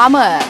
Hammer.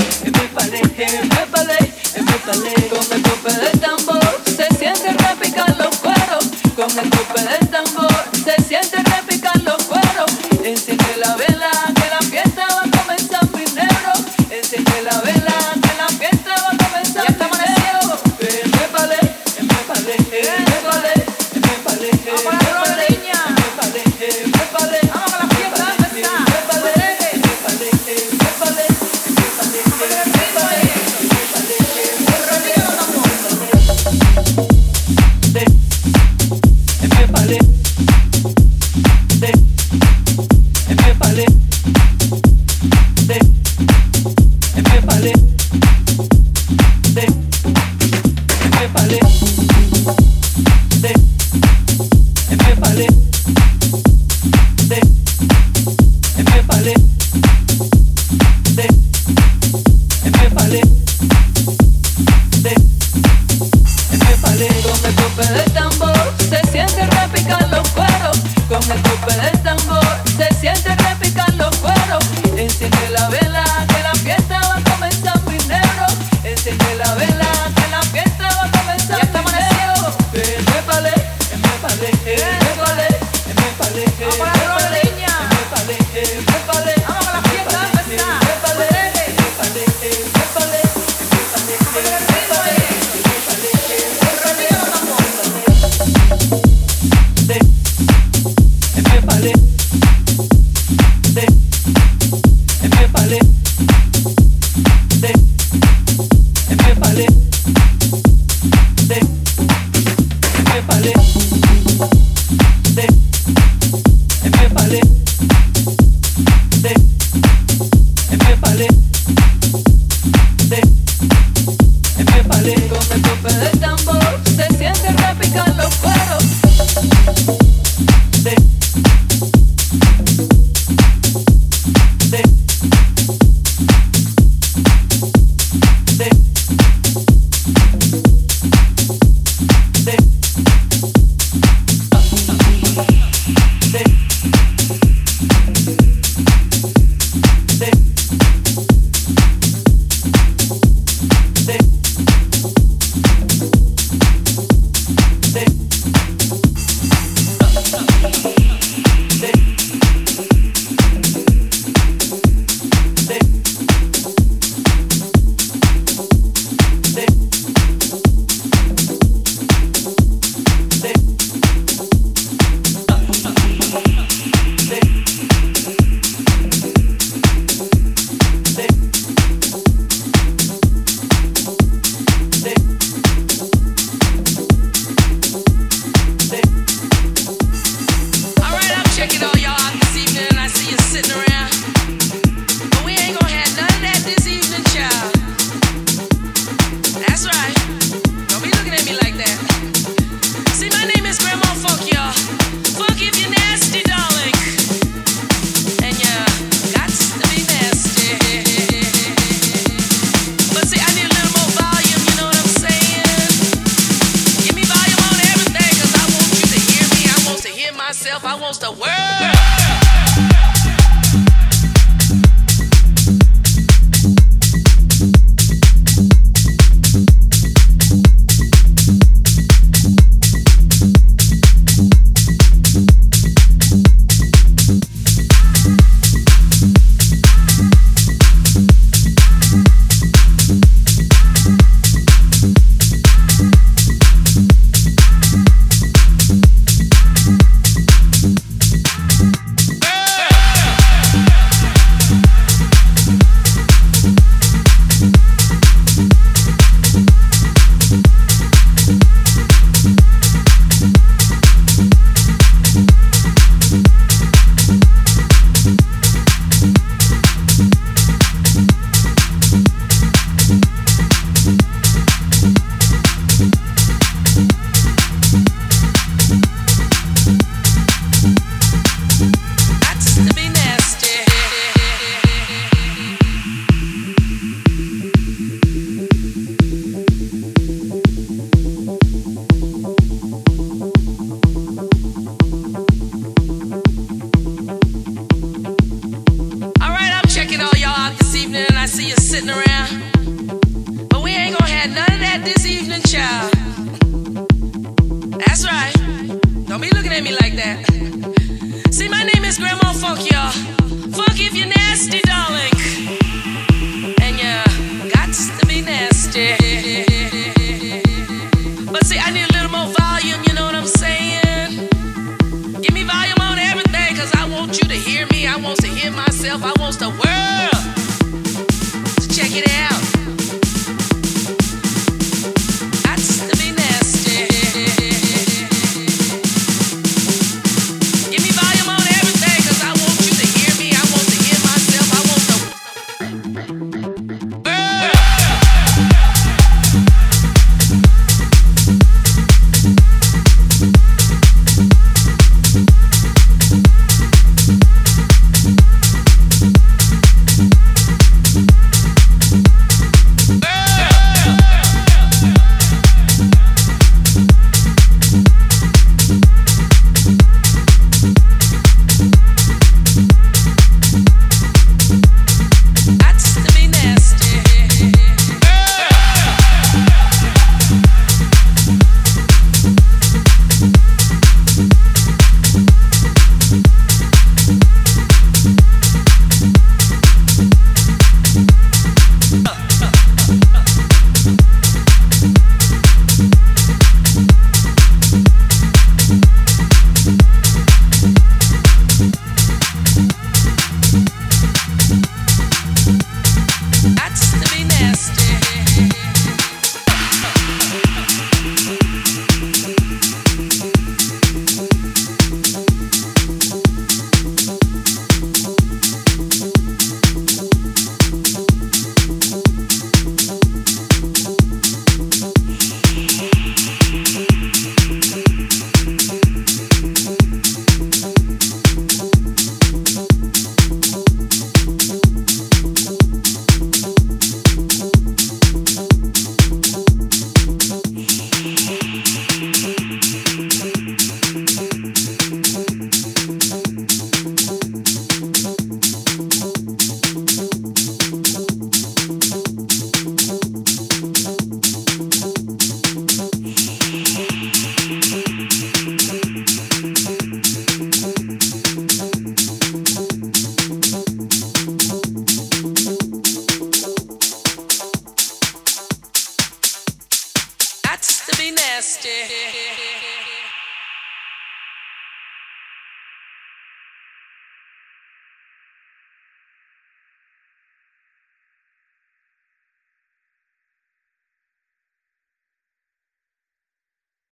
Amanece.